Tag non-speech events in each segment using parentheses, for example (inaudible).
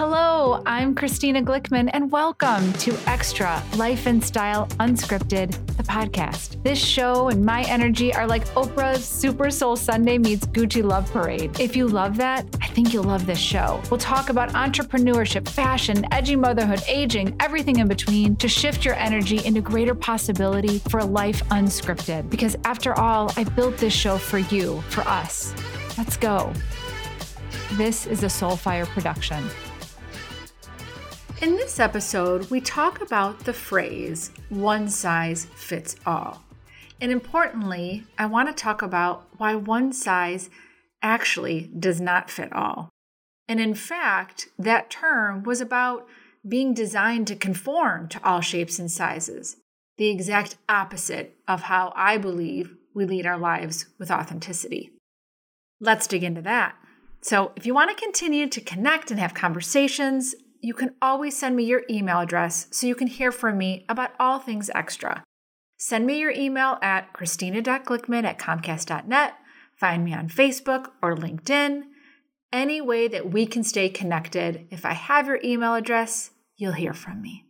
Hello, I'm Christina Glickman, and welcome to Xtra Life and Style Unscripted, the podcast. This show and my energy are like Oprah's Super Soul Sunday meets Gucci Love Parade. If you love that, I think you'll love this show. We'll talk about entrepreneurship, fashion, edgy motherhood, aging, everything in between to shift your energy into greater possibility for a life unscripted. Because after all, I built this show for you, for us. Let's go. This is a Soulfire production. In this episode, we talk about the phrase one size fits all. And importantly, I want to talk about why one size actually does not fit all. And in fact, that term was about being designed to conform to all shapes and sizes, the exact opposite of how I believe we lead our lives with authenticity. Let's dig into that. So, if you want to continue to connect and have conversations, you can always send me your email address so you can hear from me about all things extra. Send me your email at christina.glickman at comcast.net. Find me on Facebook or LinkedIn. Any way that we can stay connected. If I have your email address, you'll hear from me.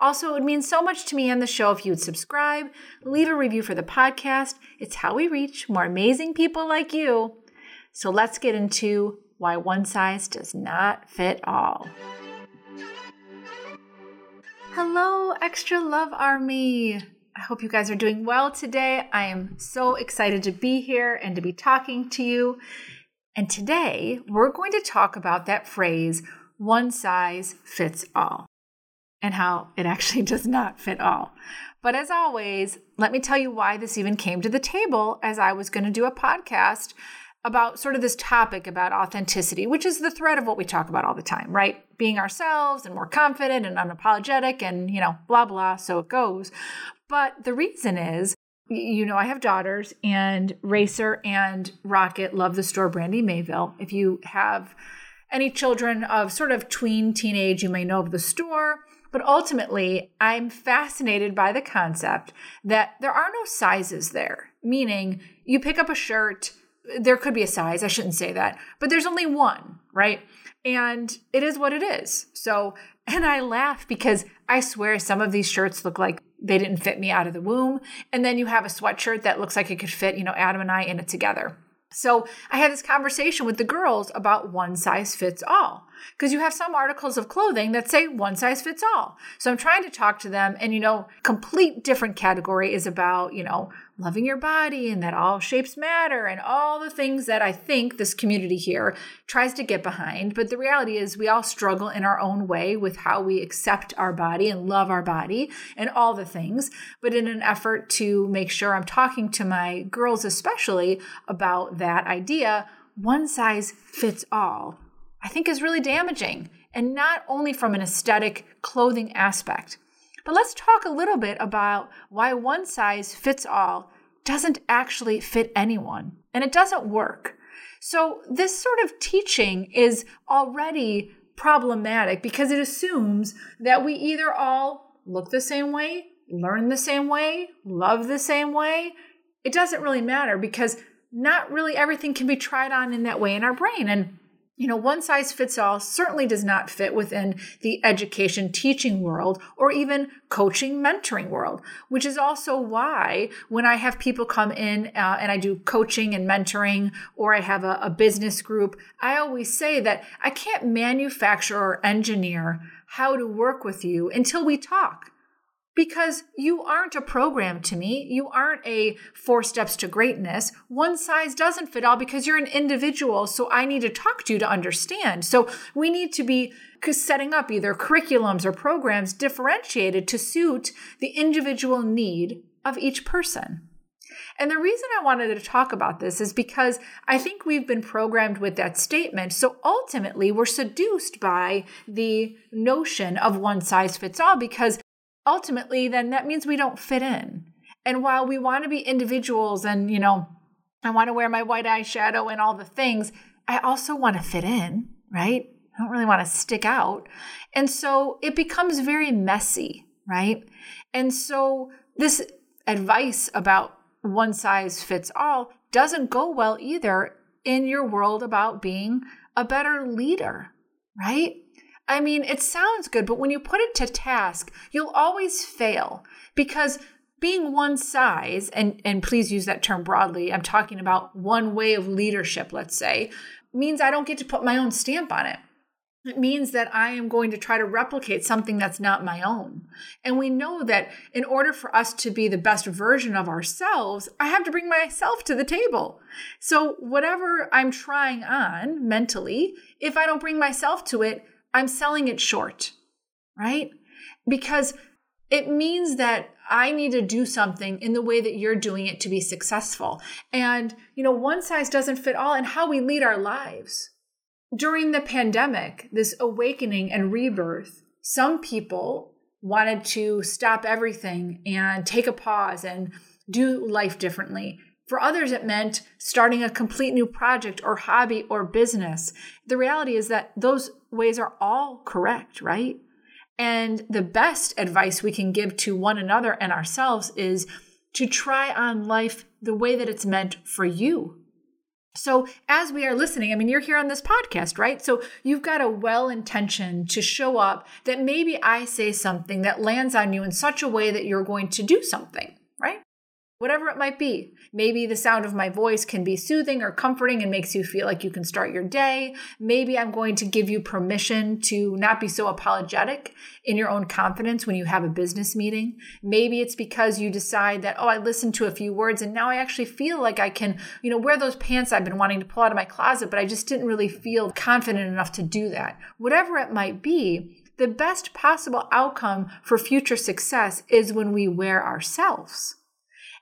Also, it would mean so much to me on the show if you would subscribe, leave a review for the podcast. It's how we reach more amazing people like you. So let's get into why one size does not fit all. Hello, Extra Love Army. I hope you guys are doing well today. I am so excited to be here and to be talking to you. And today we're going to talk about that phrase, one size fits all, and how it actually (laughs) does not fit all. But as always, let me tell you why this even came to the table as I was going to do a podcast about sort of this topic about authenticity, which is the thread of what we talk about all the time, right? Being ourselves and more confident and unapologetic and, you know, blah, blah, so it goes. But the reason is, you know, I have daughters, and Racer and Rocket love the store Brandy Melville. If you have any children of sort of tween teenage, you may know of the store. But ultimately, I'm fascinated by the concept that there are no sizes there, meaning you pick up a shirt, there could be a size, I shouldn't say that, but there's only one, right? And it is what it is. So, (laughs) and I laugh because I swear some of these shirts look like they didn't fit me out of the womb. And then you have a sweatshirt that looks like it could fit, you know, Adam and I in it together. So I had this conversation with the girls about one size fits all because you have some articles of clothing that say one size fits all. So I'm trying to talk to them and you know, complete different category is about, you know, loving your body and that all shapes matter and all the things that I think this community here tries to get behind. But the reality is, we all struggle in our own way with how we accept our body and love our body and all the things. But in an effort to make sure I'm talking to my girls, especially about that idea, one size fits all, I think is really damaging. And not only from an aesthetic clothing aspect, but let's talk a little bit about why one size fits all doesn't actually fit anyone and it doesn't work. So, this sort of teaching is already problematic because it assumes that we either all look the same way, learn the same way, love the same way. It doesn't really matter because not really everything can be tried on in that way in our brain. And you know, one size fits all certainly does not fit within the education teaching world or even coaching mentoring world, which is also why when I have people come in uh, and I do coaching and mentoring or I have a, a business group, I always say that I can't manufacture or engineer how to work with you until we talk because you aren't a program to me. You aren't a four steps to greatness. One size doesn't fit all because you're an individual. So I need to talk to you to understand. So we need to be setting up either curriculums or programs differentiated to suit the individual need of each person. And the reason I wanted to talk about this is because I think we've been programmed with that statement. So ultimately, we're seduced by the notion of one size fits all because ultimately, then that means we don't fit in. And while we want to be individuals and, you know, I want to wear my white eyeshadow and all the things, I also want to fit in, right? I don't really want to stick out. And so it becomes very messy, right? And so this advice about one size fits all doesn't go well either in your world about being a better leader, right? I mean, it sounds good, but when you put it to task, you'll always fail because being one size, and, and please use that term broadly, I'm talking about one way of leadership, let's say, means I don't get to put my own stamp on it. It means that I am going to try to replicate something that's not my own. And we know that in order for us to be the best version of ourselves, I have to bring myself to the table. So, whatever I'm trying on mentally, if I don't bring myself to it, I'm selling it short, right? Because it means that I need to do something in the way that you're doing it to be successful. And, you know, one size doesn't fit all in how we lead our lives. During the pandemic, this awakening and rebirth, some people wanted to stop everything and take a pause and do life differently. For others, it meant starting a complete new project or hobby or business. The reality is that those ways are all correct, right? And the best advice we can give to one another and ourselves is to try on life the way that it's meant for you. So, as we are listening, I mean, you're here on this podcast, right? So, you've got a well intention to show up that maybe I say something that lands on you in such a way that you're going to do something? Whatever it might be. Maybe the sound of my voice can be soothing or comforting and makes you feel like you can start your day. Maybe I'm going to give you permission to not be so apologetic in your own confidence when you have a business meeting. Maybe it's because you decide that, oh, I listened to a few words and now I actually feel like I can, you know, wear those pants I've been wanting to pull out of my closet, but I just didn't really feel confident enough to do that. Whatever it might be, the best possible outcome for future success is when we wear ourselves.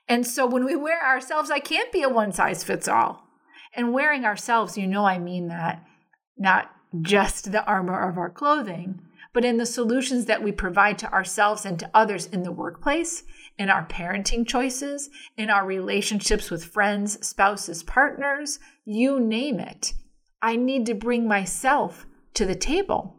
And so when we wear ourselves, I can't be a one size fits all. And wearing ourselves, you know, I mean that, not just the armor of our clothing, but in the solutions that we provide to ourselves and to others in the workplace, in our parenting choices, in our relationships with friends, spouses, partners, you name it. I need to bring myself to the table.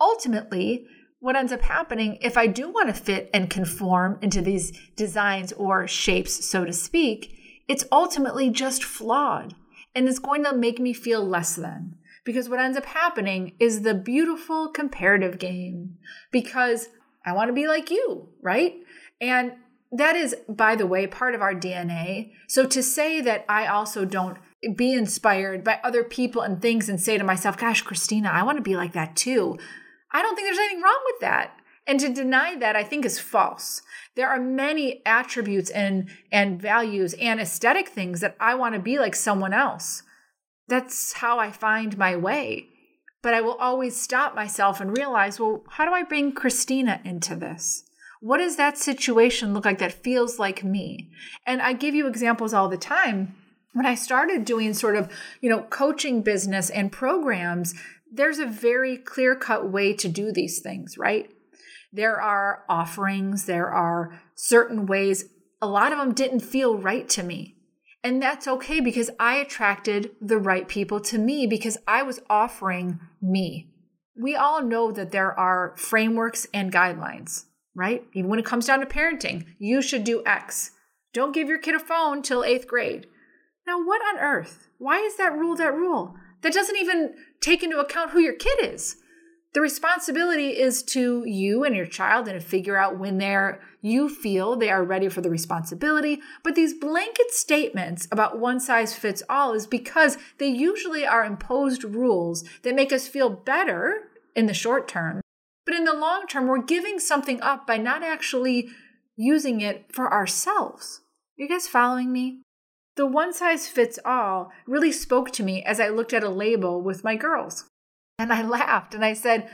Ultimately, what ends up happening if I do want to fit and conform into these designs or shapes, so to speak, it's ultimately just flawed and it's going to make me feel less than. Because what ends up happening is the beautiful comparative game because I want to be like you, right? And that is, by the way, part of our DNA. So to say that I also don't be inspired by other people and things and say to myself, gosh, Christina, I want to be like that too. I don't think there's anything wrong with that. And to deny that, I think, is false. There are many attributes and, and values and aesthetic things that I want to be like someone else. That's how I find my way. But I will always stop myself and realize well, how do I bring Christina into this? What does that situation look like that feels like me? And I give you examples all the time. When I started doing sort of, you know, coaching business and programs, there's a very clear cut way to do these things, right? There are offerings, there are certain ways. A lot of them didn't feel right to me. And that's okay because I attracted the right people to me because I was offering me. We all know that there are frameworks and guidelines, right? Even when it comes down to parenting, you should do X. Don't give your kid a phone till eighth grade. Now, what on earth? Why is that rule that rule? That doesn't even take into account who your kid is. The responsibility is to you and your child and to figure out when they're you feel they are ready for the responsibility. But these blanket statements about one size fits all is because they usually are imposed rules that make us feel better in the short term. But in the long term, we're giving something up by not actually using it for ourselves. Are you guys following me? The one size fits all really spoke to me as I looked at a label with my girls. And I laughed and I said,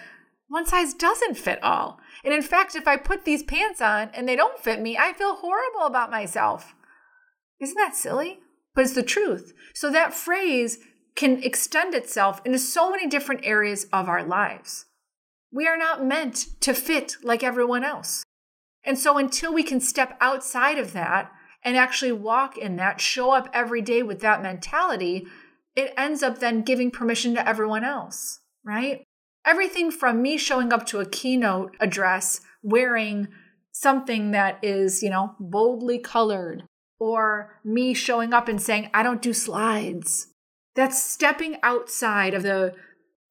one size doesn't fit all. And in fact, if I put these pants on and they don't fit me, I feel horrible about myself. Isn't that silly? But it's the truth. So that phrase can extend itself into so many different areas of our lives. We are not meant to fit like everyone else. And so until we can step outside of that, and actually walk in that, show up every day with that mentality, it ends up then giving permission to everyone else, right? Everything from me showing up to a keynote address wearing something that is, you know, boldly colored, or me showing up and saying, I don't do slides. That's stepping outside of the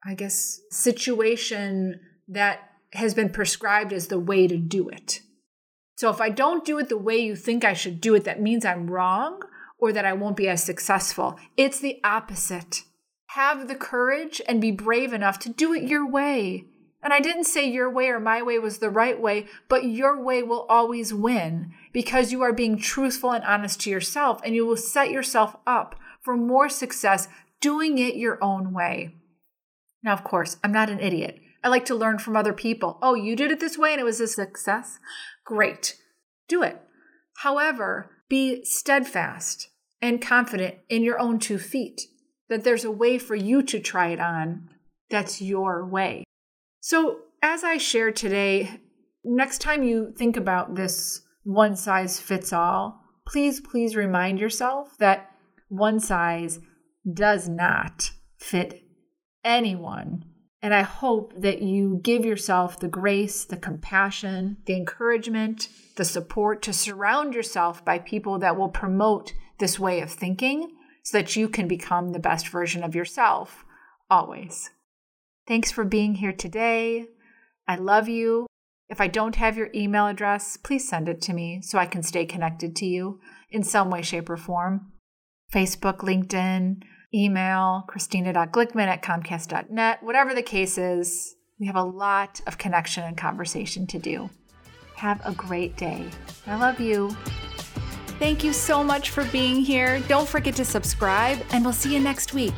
I guess, situation that has been prescribed as the way to do it. So if I don't do it the way you think I should do it, that means I'm wrong or that I won't be as successful. It's the opposite. Have the courage and be brave enough to do it your way. And I didn't say your way or my way was the right way, but your way will always win because you are being truthful and honest to yourself and you will set yourself up for more success doing it your own way. Now, of course, I'm not an idiot. I like to learn from other people. Oh, you did it this way and it was a success? Great. Do it. However, be steadfast and confident in your own two feet that there's a way for you to try it on that's your way. So, as I share today, next time you think about this one size fits all, please, please remind yourself that one size does not fit anyone. And I hope that you give yourself the grace, the compassion, the encouragement, the support to surround yourself by people that will promote this way of thinking so that you can become the best version of yourself always. Thanks for being here today. I love you. If I don't have your email address, please send it to me so I can stay connected to you in some way, shape, or form. Facebook, LinkedIn, email, christina.glickman at comcast.net. Whatever the case is, we have a lot of connection and conversation to do. Have a great day. I love you. Thank you so much for being here. Don't forget to subscribe, and we'll see you next week.